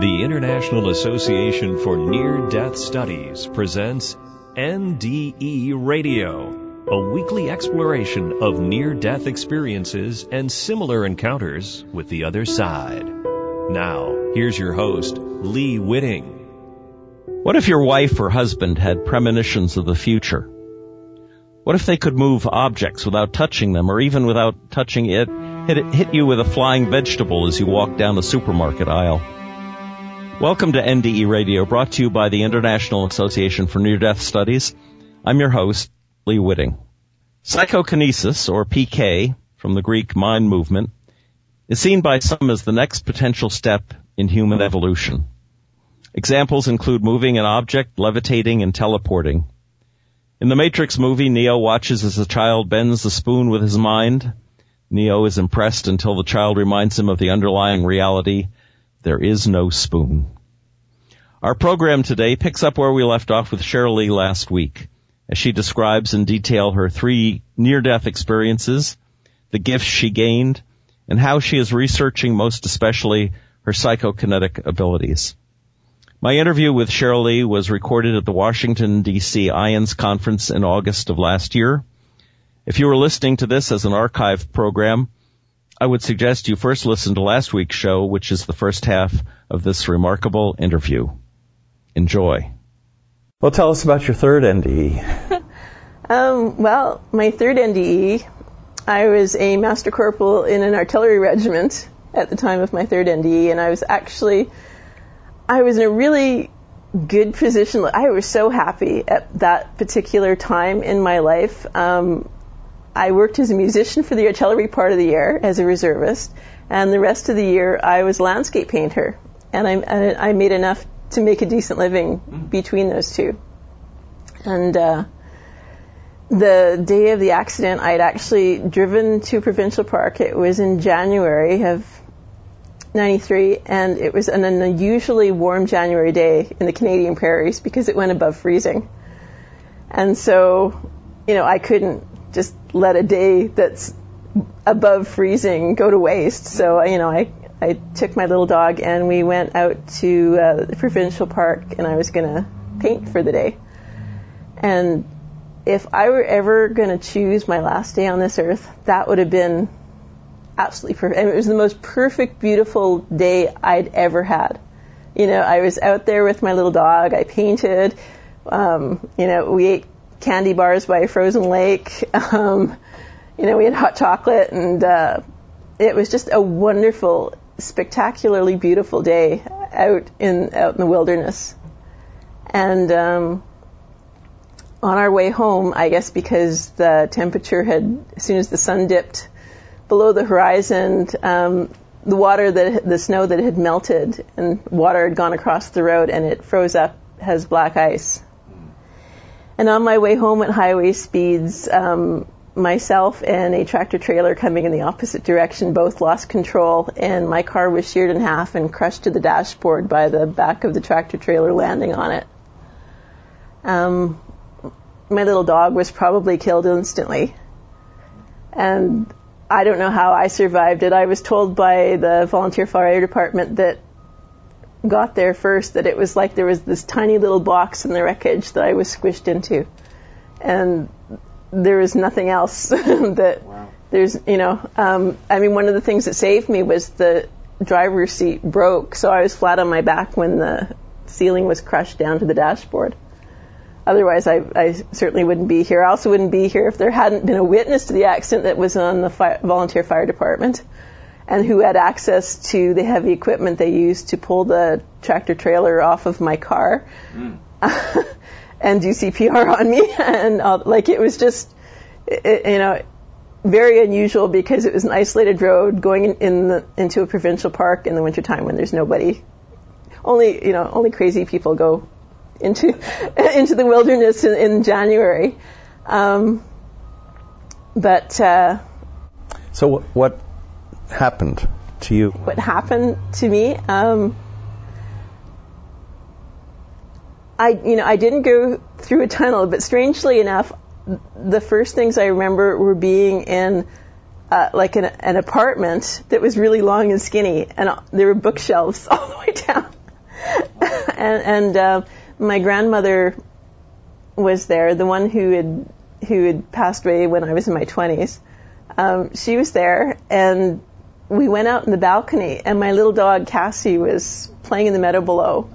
The International Association for Near Death Studies presents NDE Radio, a weekly exploration of near death experiences and similar encounters with the other side. Now, here's your host, Lee Witting. What if your wife or husband had premonitions of the future? What if they could move objects without touching them or even without touching it, hit, it, hit you with a flying vegetable as you walk down the supermarket aisle? Welcome to NDE Radio, brought to you by the International Association for Near Death Studies. I'm your host, Lee Witting. Psychokinesis, or PK, from the Greek mind movement, is seen by some as the next potential step in human evolution. Examples include moving an object, levitating, and teleporting. In the Matrix movie, Neo watches as the child bends the spoon with his mind. Neo is impressed until the child reminds him of the underlying reality there is no spoon. Our program today picks up where we left off with Cheryl Lee last week, as she describes in detail her three near-death experiences, the gifts she gained, and how she is researching most especially her psychokinetic abilities. My interview with Cheryl Lee was recorded at the Washington DC IANDS conference in August of last year. If you are listening to this as an archive program, I would suggest you first listen to last week's show, which is the first half of this remarkable interview. Enjoy. Well, tell us about your third NDE. um, well, my third NDE, I was a master corporal in an artillery regiment at the time of my third NDE, and I was actually, I was in a really good position. I was so happy at that particular time in my life. Um, I worked as a musician for the artillery part of the year as a reservist, and the rest of the year I was a landscape painter, and I, and I made enough to make a decent living between those two. And uh, the day of the accident, I had actually driven to Provincial Park. It was in January of 93, and it was an unusually warm January day in the Canadian prairies because it went above freezing. And so, you know, I couldn't let a day that's above freezing go to waste. So, you know, I, I took my little dog and we went out to uh, the provincial park and I was going to paint for the day. And if I were ever going to choose my last day on this earth, that would have been absolutely perfect. And it was the most perfect, beautiful day I'd ever had. You know, I was out there with my little dog. I painted. Um, you know, we ate candy bars by a frozen lake. Um, you know, we had hot chocolate, and uh, it was just a wonderful, spectacularly beautiful day out in out in the wilderness. And um, on our way home, I guess because the temperature had, as soon as the sun dipped below the horizon, um, the water that the snow that had melted and water had gone across the road and it froze up has black ice. And on my way home at highway speeds, um, myself and a tractor trailer coming in the opposite direction both lost control, and my car was sheared in half and crushed to the dashboard by the back of the tractor trailer landing on it. Um, my little dog was probably killed instantly. And I don't know how I survived it. I was told by the volunteer fire department that got there first that it was like there was this tiny little box in the wreckage that I was squished into. And there was nothing else that wow. there's, you know, um, I mean, one of the things that saved me was the driver's seat broke, so I was flat on my back when the ceiling was crushed down to the dashboard. Otherwise, I, I certainly wouldn't be here. I also wouldn't be here if there hadn't been a witness to the accident that was on the fire, volunteer fire department and who had access to the heavy equipment they used to pull the tractor trailer off of my car mm. and do CPR on me. And uh, like it was just, it, you know, very unusual because it was an isolated road going in, in the, into a provincial park in the wintertime when there's nobody. Only, you know, only crazy people go into into the wilderness in, in January. Um, but uh, so what happened to you? What happened to me? Um, I, you know, I didn't go through a tunnel, but strangely enough, the first things I remember were being in uh, like an, an apartment that was really long and skinny, and there were bookshelves all the way down. and and uh, my grandmother was there, the one who had who had passed away when I was in my 20s. Um, she was there, and we went out in the balcony, and my little dog Cassie was playing in the meadow below.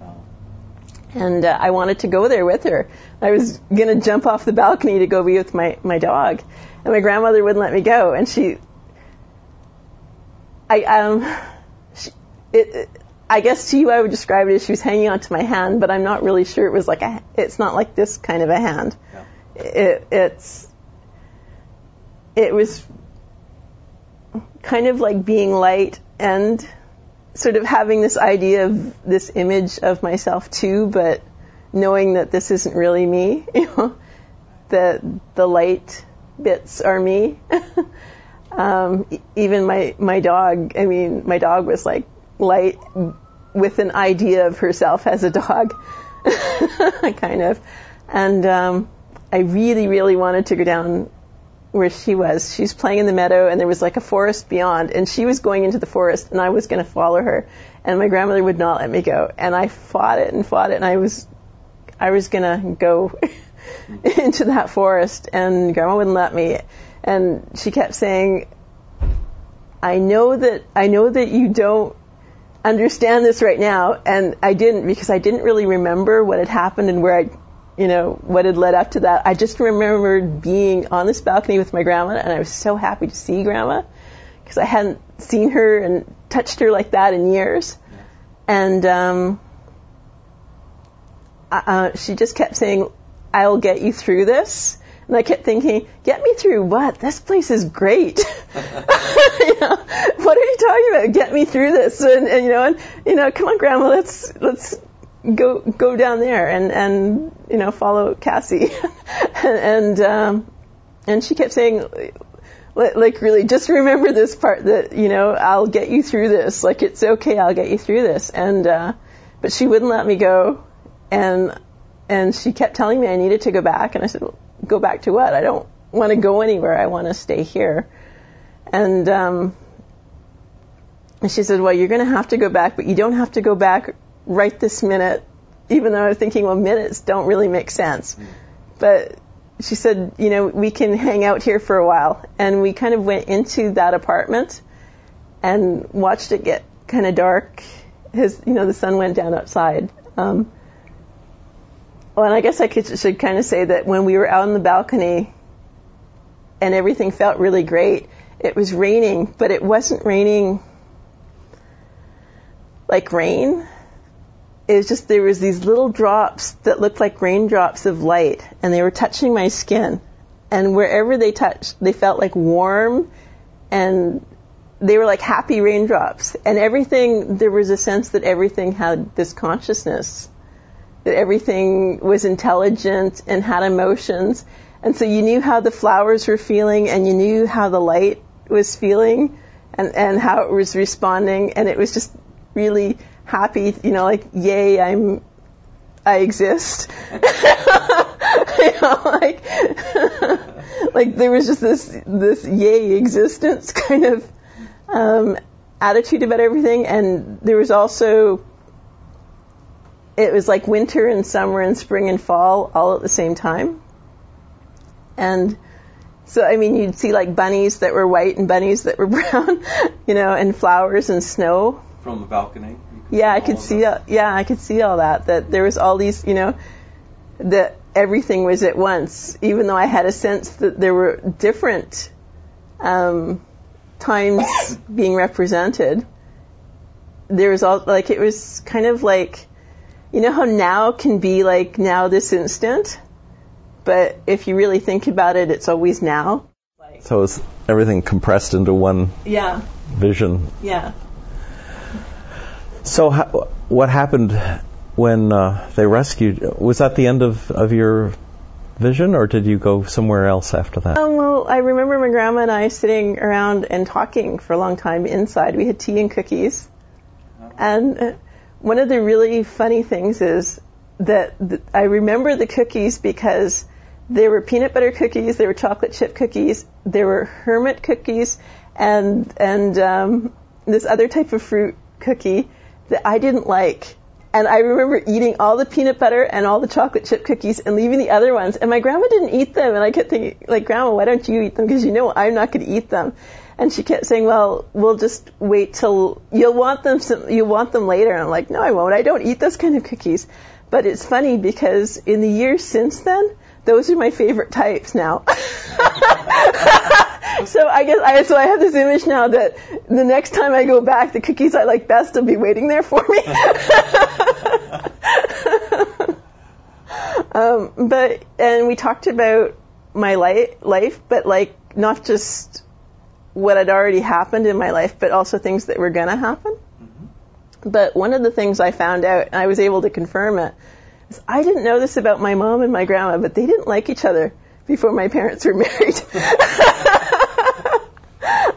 And uh, I wanted to go there with her. I was going to jump off the balcony to go be with my, my dog. And my grandmother wouldn't let me go. And she, I, um, she, it, I guess to you I would describe it as she was hanging onto my hand, but I'm not really sure it was like a, it's not like this kind of a hand. Yeah. It, it's, it was kind of like being light and sort of having this idea of this image of myself too, but knowing that this isn't really me, you know, that the light bits are me. um, even my, my dog, I mean, my dog was like light with an idea of herself as a dog, kind of. And, um, I really, really wanted to go down where she was. She's playing in the meadow, and there was like a forest beyond, and she was going into the forest, and I was going to follow her, and my grandmother would not let me go, and I fought it and fought it, and I was, I was going to go into that forest, and grandma wouldn't let me, and she kept saying, I know that I know that you don't understand this right now, and I didn't because I didn't really remember what had happened and where I you know, what had led up to that. I just remembered being on this balcony with my grandma, and I was so happy to see grandma because I hadn't seen her and touched her like that in years. And um, uh, she just kept saying, "I'll get you through this." And I kept thinking, "Get me through what? This place is great. you know, what are you talking about? Get me through this." And, and you know, and you know, come on, Grandma, let's let's go go down there and and you know follow Cassie, and and, um, and she kept saying like really just remember this part that you know I'll get you through this. Like it's okay I'll get you through this. And uh, but she wouldn't let me go. And and she kept telling me I needed to go back. And I said well, go back to what? I don't want to go anywhere. I want to stay here. And um, and she said well you're going to have to go back but you don't have to go back right this minute, even though I was thinking, well, minutes don't really make sense. But she said, you know, we can hang out here for a while. And we kind of went into that apartment and watched it get kind of dark. His, you know, the sun went down outside. Um, well, and I guess I could, should kind of say that when we were out on the balcony and everything felt really great, it was raining, but it wasn't raining like rain it was just there was these little drops that looked like raindrops of light and they were touching my skin. And wherever they touched they felt like warm and they were like happy raindrops. And everything there was a sense that everything had this consciousness that everything was intelligent and had emotions. And so you knew how the flowers were feeling and you knew how the light was feeling and and how it was responding. And it was just really happy, you know, like, yay, I'm, I exist. you know, like, like there was just this, this yay existence kind of, um, attitude about everything. And there was also, it was like winter and summer and spring and fall all at the same time. And so, I mean, you'd see like bunnies that were white and bunnies that were brown, you know, and flowers and snow. From the balcony? Yeah, I could see that. Yeah, I could see all that. That there was all these, you know, that everything was at once. Even though I had a sense that there were different um, times being represented, there was all like it was kind of like, you know, how now can be like now this instant, but if you really think about it, it's always now. So it's everything compressed into one yeah vision. Yeah. So, ha- what happened when uh, they rescued? Was that the end of, of your vision, or did you go somewhere else after that? Um, well, I remember my grandma and I sitting around and talking for a long time inside. We had tea and cookies, and uh, one of the really funny things is that th- I remember the cookies because there were peanut butter cookies, there were chocolate chip cookies, there were hermit cookies, and and um, this other type of fruit cookie that I didn't like And I remember eating all the peanut butter and all the chocolate chip cookies and leaving the other ones. And my grandma didn't eat them. And I kept thinking, like, Grandma, why don't you eat them? Because you know I'm not going to eat them. And she kept saying, well, we'll just wait till, you'll want them, some, you'll want them later. And I'm like, no, I won't. I don't eat those kind of cookies. But it's funny because in the years since then, those are my favorite types now. so I guess I so I have this image now that the next time I go back, the cookies I like best will be waiting there for me. um, but and we talked about my li- life, but like not just what had already happened in my life, but also things that were going to happen. Mm-hmm. But one of the things I found out, and I was able to confirm it, I didn't know this about my mom and my grandma, but they didn't like each other before my parents were married.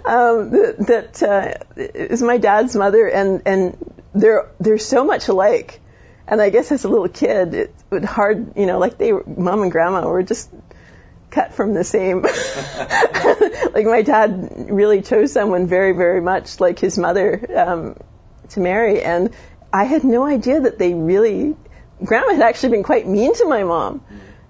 um, that that uh, is my dad's mother, and and they're they're so much alike. And I guess as a little kid, it would hard, you know, like they were, mom and grandma were just cut from the same. like my dad really chose someone very, very much like his mother um, to marry, and I had no idea that they really. Grandma had actually been quite mean to my mom,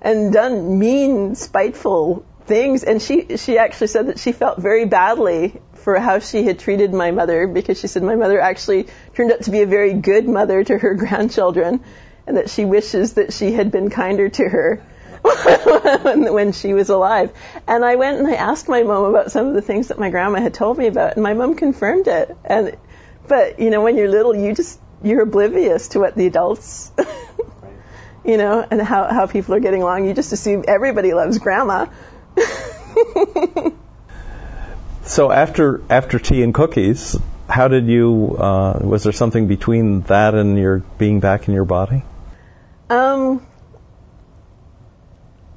and done mean, spiteful things. And she she actually said that she felt very badly for how she had treated my mother because she said my mother actually turned out to be a very good mother to her grandchildren, and that she wishes that she had been kinder to her when she was alive. And I went and I asked my mom about some of the things that my grandma had told me about, and my mom confirmed it. And but you know, when you're little, you just you're oblivious to what the adults, you know, and how how people are getting along. You just assume everybody loves grandma. so after after tea and cookies, how did you? Uh, was there something between that and your being back in your body? Um,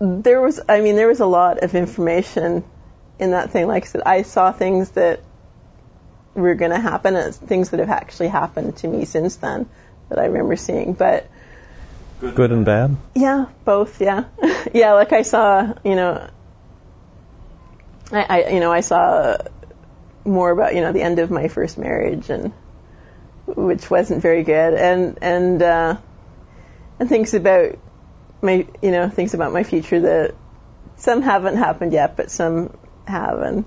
there was, I mean, there was a lot of information in that thing. Like I said, I saw things that were going to happen, and things that have actually happened to me since then that I remember seeing. But good, good and bad. Yeah, both. Yeah, yeah. Like I saw, you know, I, I, you know, I saw more about, you know, the end of my first marriage and which wasn't very good, and and uh, and things about my, you know, things about my future that some haven't happened yet, but some have. And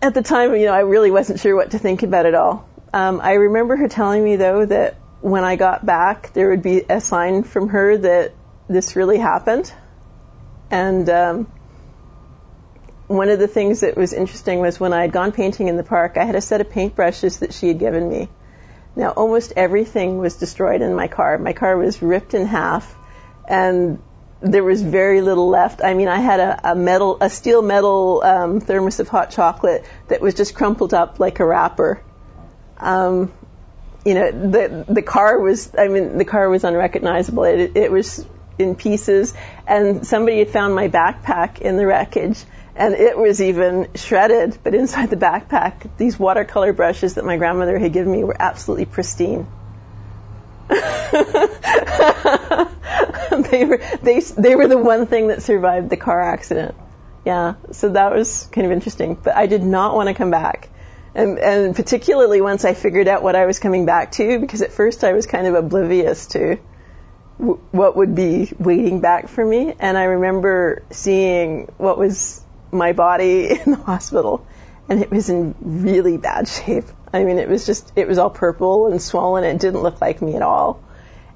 at the time, you know, I really wasn't sure what to think about it all. Um, I remember her telling me though that when I got back, there would be a sign from her that this really happened. And um, one of the things that was interesting was when I had gone painting in the park, I had a set of paintbrushes that she had given me. Now, almost everything was destroyed in my car. My car was ripped in half, and there was very little left. I mean, I had a, a metal, a steel metal um, thermos of hot chocolate that was just crumpled up like a wrapper. Um, you know, the the car was, I mean, the car was unrecognizable. It, it was in pieces, and somebody had found my backpack in the wreckage and it was even shredded. But inside the backpack, these watercolor brushes that my grandmother had given me were absolutely pristine. they were they they were the one thing that survived the car accident. Yeah, so that was kind of interesting. But I did not want to come back, and and particularly once I figured out what I was coming back to, because at first I was kind of oblivious to w- what would be waiting back for me. And I remember seeing what was my body in the hospital and it was in really bad shape. I mean, it was just, it was all purple and swollen. It didn't look like me at all.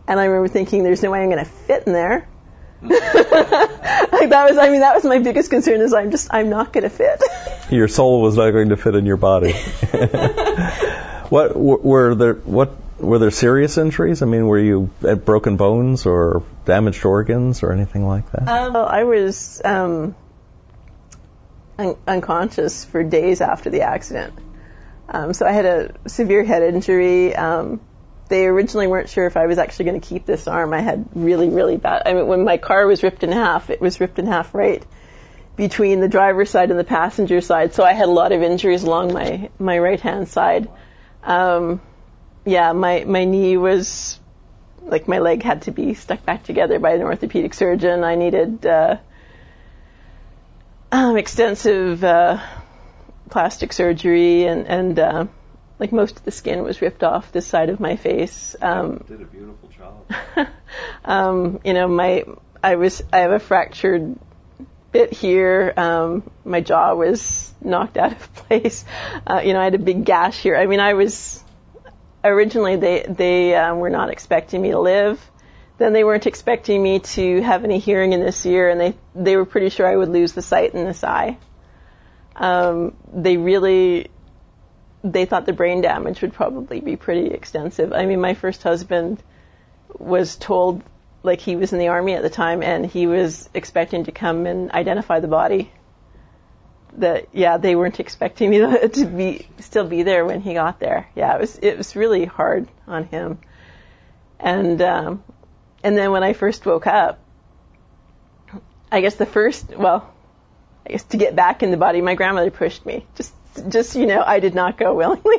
And I remember thinking, there's no way I'm going to fit in there. like that was, I mean, that was my biggest concern is I'm just, I'm not going to fit. your soul was not going to fit in your body. what were there, what, were there serious injuries? I mean, were you at broken bones or damaged organs or anything like that? Um, well, I was, um, un- unconscious for days after the accident. Um, so I had a severe head injury. Um, they originally weren't sure if I was actually going to keep this arm. I had really, really bad. I mean, when my car was ripped in half, it was ripped in half right between the driver's side and the passenger side. So I had a lot of injuries along my my right hand side. Um, yeah, my my knee was like my leg had to be stuck back together by an orthopedic surgeon. I needed uh, um, extensive uh, plastic surgery and, and uh, like most of the skin was ripped off this side of my face. Um, did a beautiful job. um, you know, my I was I have a fractured bit here. Um, my jaw was knocked out of place. Uh, you know, I had a big gash here. I mean, I was originally they they um, were not expecting me to live. Then they weren't expecting me to have any hearing in this ear, and they they were pretty sure I would lose the sight in this eye. Um, they really they thought the brain damage would probably be pretty extensive. I mean, my first husband was told like he was in the army at the time and he was expecting to come and identify the body. That yeah, they weren't expecting me to, be still be there when he got there. Yeah, it was it was really hard on him. And um, and then when I first woke up, I guess the first well, I guess to get back in the body, my grandmother pushed me just just you know, I did not go willingly.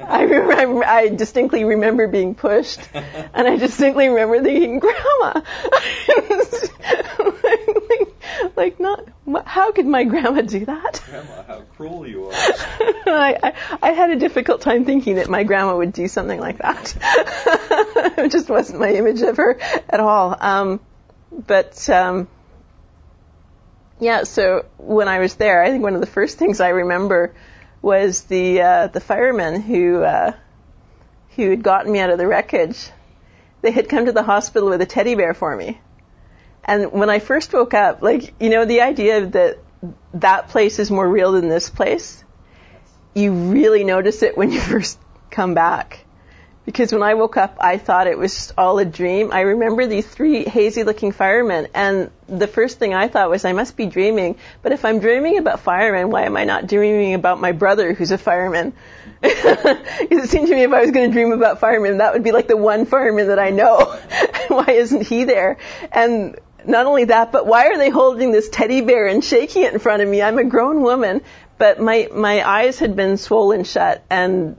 I remember, I distinctly remember being pushed, and I distinctly remember thinking, "Grandma," like, like, not. How could my grandma do that? Grandma, how cruel you are! I, I, I had a difficult time thinking that my grandma would do something like that. it just wasn't my image of her at all. Um, but um, yeah, so when I was there, I think one of the first things I remember was the uh, the firemen who uh, who had gotten me out of the wreckage. They had come to the hospital with a teddy bear for me, and when I first woke up, like you know, the idea that that place is more real than this place, you really notice it when you first come back because when I woke up, I thought it was all a dream. I remember these three hazy looking firemen, and the first thing I thought was, I must be dreaming. But if I'm dreaming about firemen, why am I not dreaming about my brother who's a fireman? because it seemed to me if I was going to dream about firemen, that would be like the one fireman that I know. why isn't he there? And not only that, but why are they holding this teddy bear and shaking it in front of me? I'm a grown woman, but my, my eyes had been swollen shut and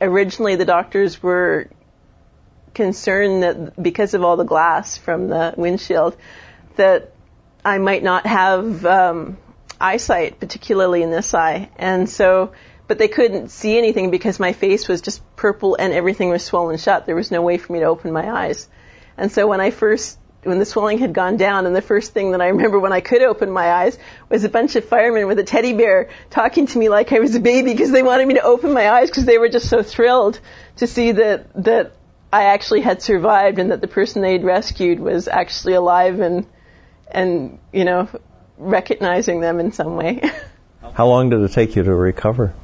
originally the doctors were concerned that because of all the glass from the windshield, that I might not have um, eyesight, particularly in this eye. And so, but they couldn't see anything because my face was just purple and everything was swollen shut. There was no way for me to open my eyes. And so when I first when the swelling had gone down, and the first thing that I remember when I could open my eyes was a bunch of firemen with a teddy bear talking to me like I was a baby because they wanted me to open my eyes because they were just so thrilled to see that that I actually had survived and that the person they'd rescued was actually alive and and you know recognizing them in some way. How long did it take you to recover?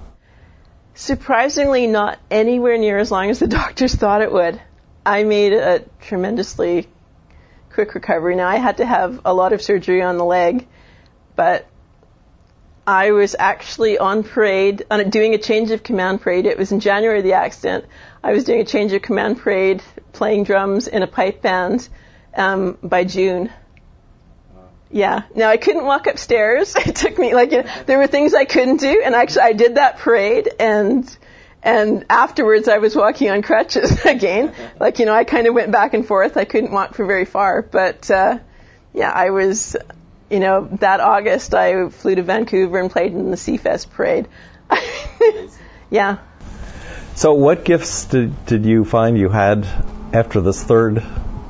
Surprisingly, not anywhere near as long as the doctors thought it would. I made a tremendously quick recovery. Now I had to have a lot of surgery on the leg, but I was actually on parade, on a, doing a change of command parade. It was in January of the accident. I was doing a change of command parade, playing drums in a pipe band um, by June. Yeah. Now I couldn't walk upstairs. It took me like you know, there were things I couldn't do, and actually I did that parade, and and afterwards, I was walking on crutches again. Like, you know, I kind of went back and forth. I couldn't walk for very far. But, uh, yeah, I was, you know, that August, I flew to Vancouver and played in the Seafest parade. yeah. So, what gifts did, did you find you had after this third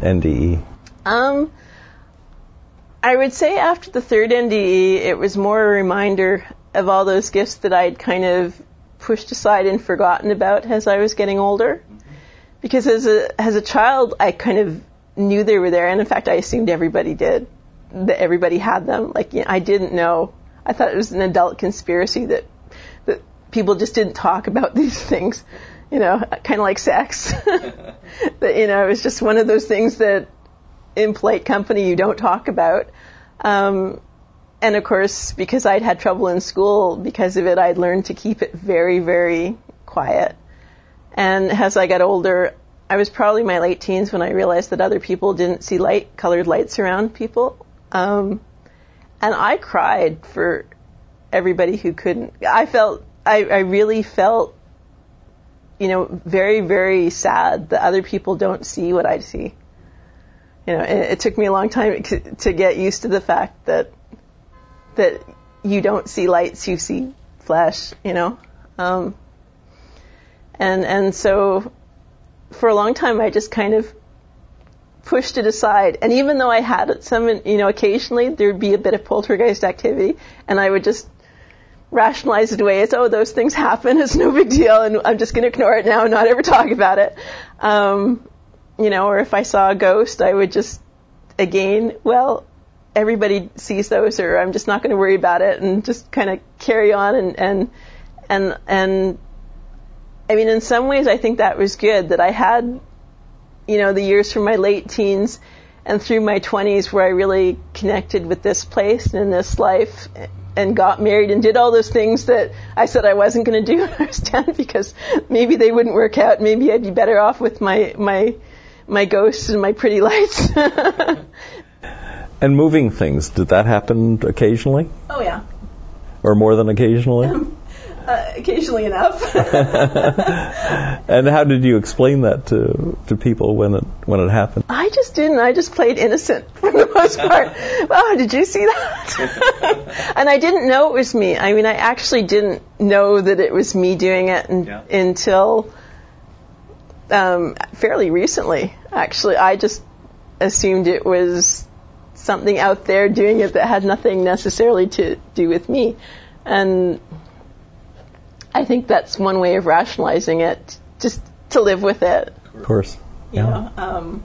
NDE? Um, I would say after the third NDE, it was more a reminder of all those gifts that I'd kind of pushed aside and forgotten about as I was getting older. Because as a as a child, I kind of knew they were there, and in fact, I assumed everybody did. That everybody had them. Like you know, I didn't know. I thought it was an adult conspiracy that that people just didn't talk about these things. You know, kind of like sex. that you know, it was just one of those things that in polite company you don't talk about. Um, and of course, because I'd had trouble in school because of it, I'd learned to keep it very, very quiet. And as I got older, I was probably my late teens when I realized that other people didn't see light, colored lights around people. Um, and I cried for everybody who couldn't. I felt, I, I really felt, you know, very, very sad that other people don't see what I see. You know, it, it took me a long time to get used to the fact that that you don't see lights, you see flesh, you know. Um, And and so for a long time I just kind of pushed it aside. And even though I had it some, you know, occasionally there'd be a bit of poltergeist activity, and I would just rationalize it away as, oh, those things happen, it's no big deal, and I'm just going to ignore it now and not ever talk about it. Um, you know, or if I saw a ghost, I would just, again, well, everybody sees those, or I'm just not going to worry about it, and just kind of carry on, and and and and. I mean, in some ways, I think that was good that I had you know, the years from my late teens and through my 20s where I really connected with this place and this life and got married and did all those things that I said I wasn't going to do when I was 10 because maybe they wouldn't work out. Maybe I'd be better off with my, my, my ghosts and my pretty lights. and moving things, did that happen occasionally? Oh yeah. Or more than occasionally? Uh, occasionally enough. and how did you explain that to to people when it when it happened? I just didn't. I just played innocent for the most part. wow, did you see that? and I didn't know it was me. I mean, I actually didn't know that it was me doing it in, yeah. until um, fairly recently. Actually, I just assumed it was something out there doing it that had nothing necessarily to do with me. And I think that's one way of rationalizing it, just to live with it. Of course. You yeah. Know, um,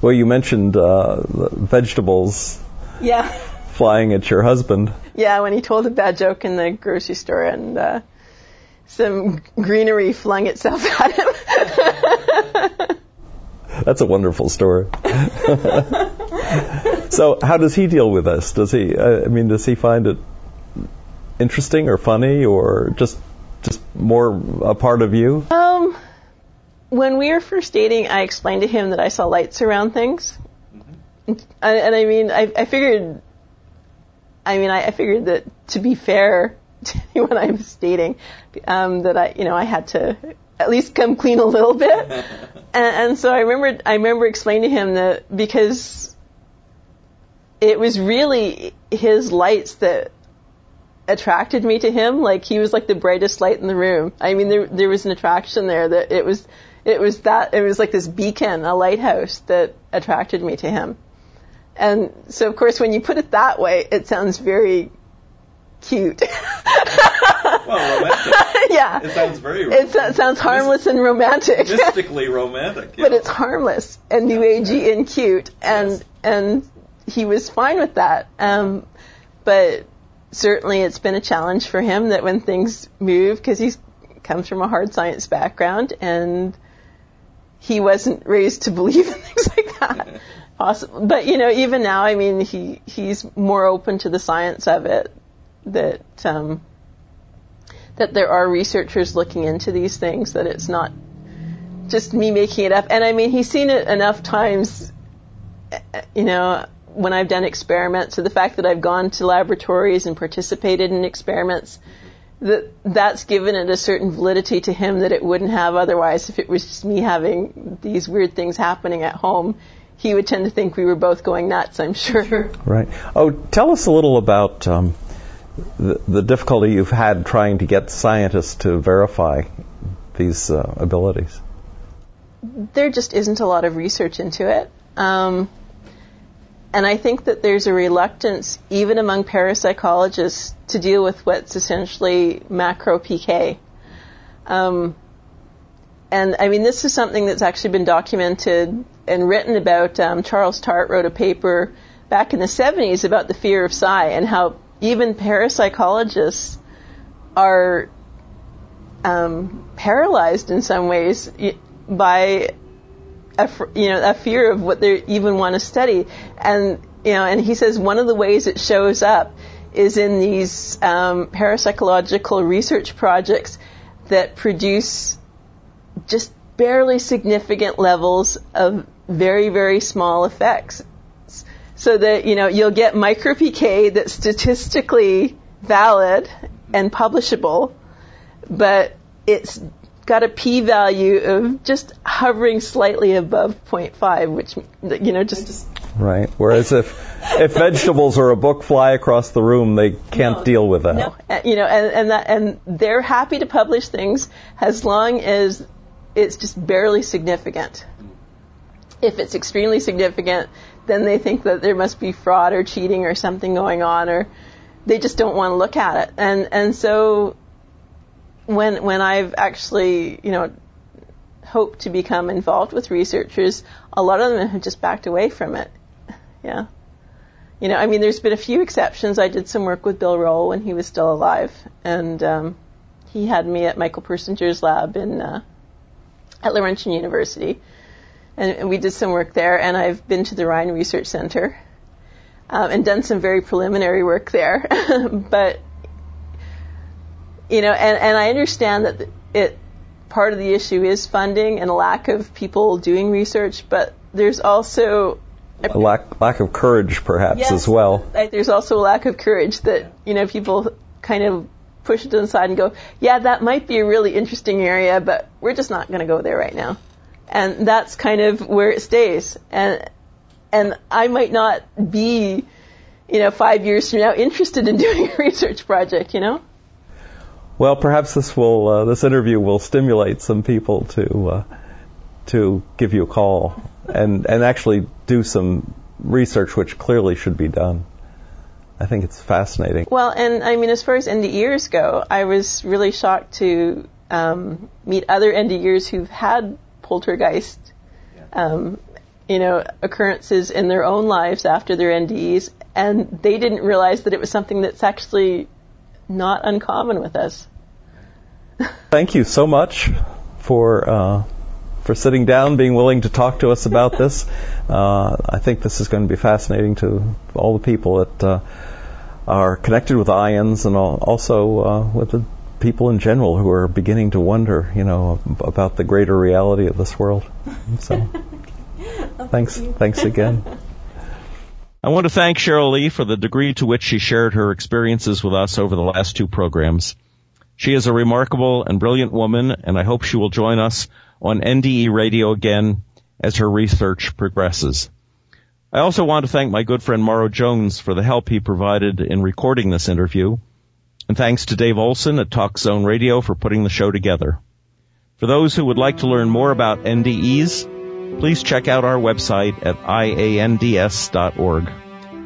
well, you mentioned uh, vegetables. Yeah. Flying at your husband. Yeah, when he told a bad joke in the grocery store and uh, some greenery flung itself at him. That's a wonderful story. so, how does he deal with this? Does he? Uh, I mean, does he find it interesting or funny or just just more a part of you? Um, when we were first dating, I explained to him that I saw lights around things, mm-hmm. and, and, I mean, I, I figured, I mean, I, I, figured that to be fair to anyone I was dating, um, that I, you know, I had to at least come clean a little bit, and, and so I remember, I remember explaining to him that because it was really his lights that attracted me to him. Like he was like the brightest light in the room. I mean, there there was an attraction there that it was it was that it was like this beacon, a lighthouse that attracted me to him. And so, of course, when you put it that way, it sounds very cute. well, romantic. yeah. It sounds very romantic. It sounds harmless and romantic. Mystically romantic. Yeah. But it's harmless and new agey and cute. And, yes. and he was fine with that. Um, but certainly it's been a challenge for him that when things move, because he comes from a hard science background and he wasn't raised to believe in things like that. awesome. But you know, even now, I mean, he he's more open to the science of it. That um, that there are researchers looking into these things. That it's not just me making it up. And I mean, he's seen it enough times. You know, when I've done experiments, or the fact that I've gone to laboratories and participated in experiments, that that's given it a certain validity to him that it wouldn't have otherwise if it was just me having these weird things happening at home. He would tend to think we were both going nuts, I'm sure. Right. Oh, tell us a little about um, the, the, difficulty you've had trying to get scientists to verify these uh, abilities. There just isn't a lot of research into it. Um, and I think that there's a reluctance, even among parapsychologists, to deal with what's essentially macro PK. Um, and I mean, this is something that's actually been documented and written about. Um, Charles Tart wrote a paper back in the 70s about the fear of psi and how even parapsychologists are um, paralyzed in some ways by a, you know, a fear of what they even want to study. And, you know, and he says one of the ways it shows up is in these um, parapsychological research projects that produce just barely significant levels of very, very small effects. So that, you know, you'll get micro PK that's statistically valid and publishable, but it's got a p-value of just hovering slightly above 0.5, which you know just right? Whereas if if vegetables or a book fly across the room, they can't No. deal with that. No, uh, you know, and and that and they're happy to publish things as long as it's just barely significant. If it's extremely significant, then they think that there must be fraud or cheating or something going on, or they just don't want to look at it. And and so when when I've actually you know hoped to become involved with researchers, a lot of them have just backed away from it. Yeah. You know, I mean, there's been a few exceptions. I did some work with Bill Roll when he was still alive, and um, he had me at Michael Persinger's lab in uh, at Laurentian University, and, and we did some work there. And I've been to the Rhine Research Center um, and done some very preliminary work there. but you know, and, and I understand that it part of the issue is funding and a lack of people doing research, but there's also A lack lack of courage, perhaps, Yes. as well. there's also a lack of courage that you know people kind of push it to the side and go, yeah, that might be a really interesting area, but we're just not going to go there right now, and that's kind of where it stays. And and I might not be, you know, five years from now interested in doing a research project, you know. Well, perhaps this will uh, this interview will stimulate some people to uh, to give you a call and and actually do some research, which clearly should be done. I think it's fascinating. Well, and I mean, as far as NDEers go, I was really shocked to um, meet other NDEers who've had poltergeist, um, you know, occurrences in their own lives after their NDEs, and they didn't realize that it was something that's actually not uncommon with us. Thank you so much for uh, for sitting down, being willing to talk to us about this. Uh, I think this is going to be fascinating to all the people that uh, are connected with IANDS, and also uh, with the people in general who are beginning to wonder, you know, about the greater reality of this world. So, thanks, thanks again. I want to thank Cheryl Lee for the degree to which she shared her experiences with us over the last two programs. She is a remarkable and brilliant woman, and I hope she will join us on NDE radio again as her research progresses. I also want to thank my good friend Morrow Jones for the help he provided in recording this interview, and thanks to Dave Olson at Talk Zone Radio for putting the show together. For those who would like to learn more about NDEs, please check out our website at iands.org.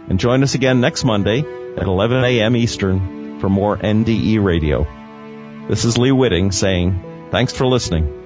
And join us again next Monday at 11 a.m. Eastern for more NDE radio. This is Lee Witting saying, thanks for listening.